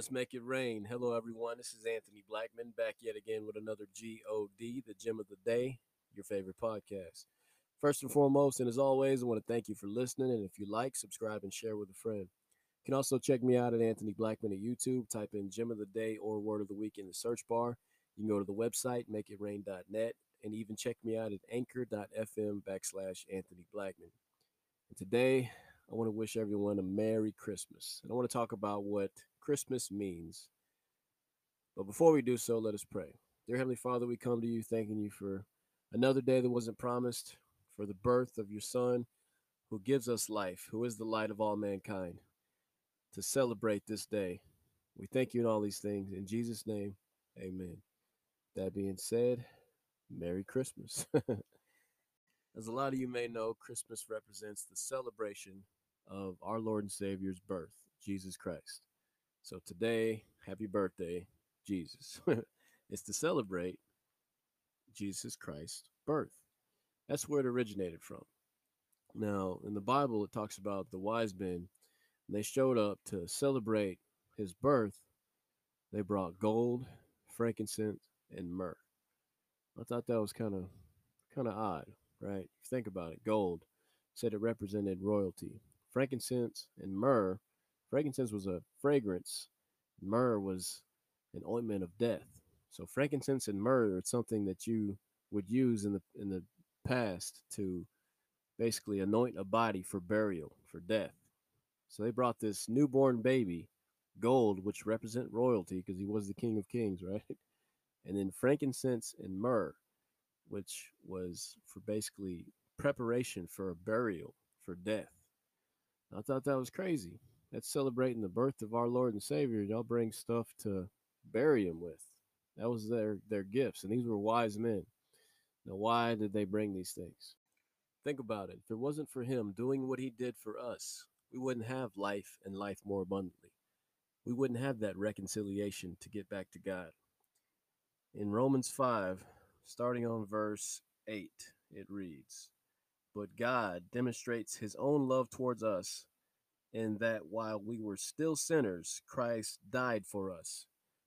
Let's make it rain. Hello, everyone. This is Anthony Blackman back yet again with another GOD, the gem of the day, your favorite podcast. First and foremost, and as always, I want to thank you for listening. And if you like, subscribe and share with a friend. You can also check me out at Anthony Blackman at YouTube. Type in Gem of the Day or Word of the Week in the search bar. You can go to the website, makeitrain.net, and even check me out at anchor.fm backslash Anthony Blackman. And today, I want to wish everyone a Merry Christmas. And I want to talk about what Christmas means. But before we do so, let us pray. Dear Heavenly Father, we come to you thanking you for another day that wasn't promised, for the birth of your Son, who gives us life, who is the light of all mankind, to celebrate this day. We thank you in all these things. In Jesus' name, amen. That being said, Merry Christmas. As a lot of you may know, Christmas represents the celebration of our Lord and Savior's birth, Jesus Christ. So today, happy birthday, Jesus. it's to celebrate Jesus Christ's birth. That's where it originated from. Now, in the Bible, it talks about the wise men. They showed up to celebrate his birth. They brought gold, frankincense, and myrrh. I thought that was kind of kind of odd, right? Think about it, gold said it represented royalty. Frankincense and myrrh. Frankincense was a fragrance. Myrrh was an ointment of death. So frankincense and myrrh are something that you would use in the in the past to basically anoint a body for burial, for death. So they brought this newborn baby, gold, which represent royalty because he was the king of kings, right? And then frankincense and myrrh, which was for basically preparation for a burial, for death. I thought that was crazy. That's celebrating the birth of our Lord and Savior. Y'all bring stuff to bury him with. That was their their gifts, and these were wise men. Now, why did they bring these things? Think about it. If it wasn't for him doing what he did for us, we wouldn't have life and life more abundantly. We wouldn't have that reconciliation to get back to God. In Romans 5, starting on verse 8, it reads, But God demonstrates his own love towards us, in that while we were still sinners, Christ died for us.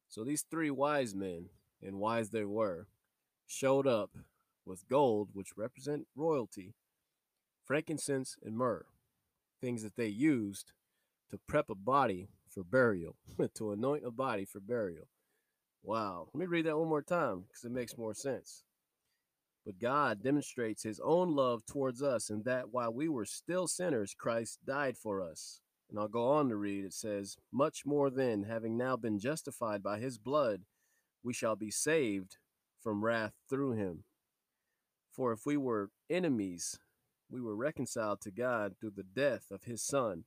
So these three wise men, and wise they were, showed up with gold, which represent royalty, frankincense, and myrrh, things that they used to prep a body for burial, to anoint a body for burial. Wow. Let me read that one more time because it makes more sense. But God demonstrates his own love towards us in that while we were still sinners, Christ died for us. And I'll go on to read. It says, Much more then, having now been justified by his blood, we shall be saved from wrath through him. For if we were enemies, we were reconciled to God through the death of his Son.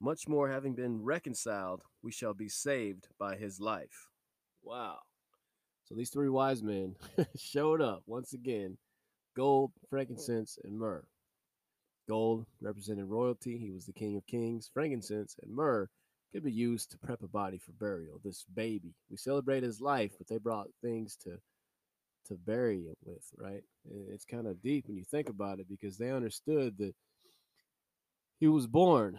Much more, having been reconciled, we shall be saved by his life. Wow. So these three wise men showed up once again gold, frankincense, and myrrh. Gold represented royalty. He was the king of kings. Frankincense and myrrh could be used to prep a body for burial. This baby. We celebrate his life, but they brought things to to bury him with, right? It's kind of deep when you think about it because they understood that he was born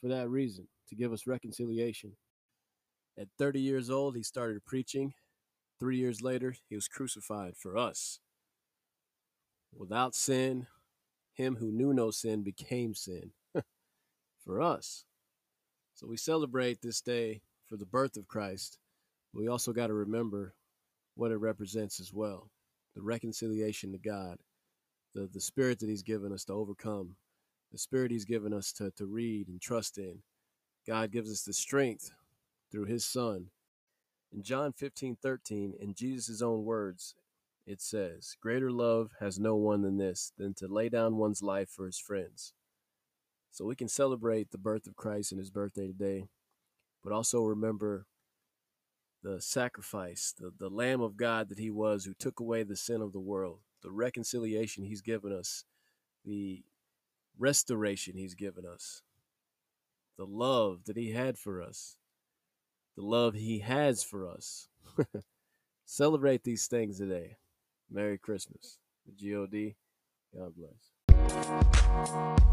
for that reason to give us reconciliation. At 30 years old, he started preaching. Three years later, he was crucified for us. Without sin, him who knew no sin became sin for us. So we celebrate this day for the birth of Christ. But we also got to remember what it represents as well the reconciliation to God, the, the spirit that He's given us to overcome, the spirit He's given us to, to read and trust in. God gives us the strength through His Son. In John 15 13, in Jesus' own words, it says, Greater love has no one than this, than to lay down one's life for his friends. So we can celebrate the birth of Christ and his birthday today, but also remember the sacrifice, the, the Lamb of God that he was, who took away the sin of the world, the reconciliation he's given us, the restoration he's given us, the love that he had for us, the love he has for us. Celebrate these things today. Merry Christmas. The God God bless.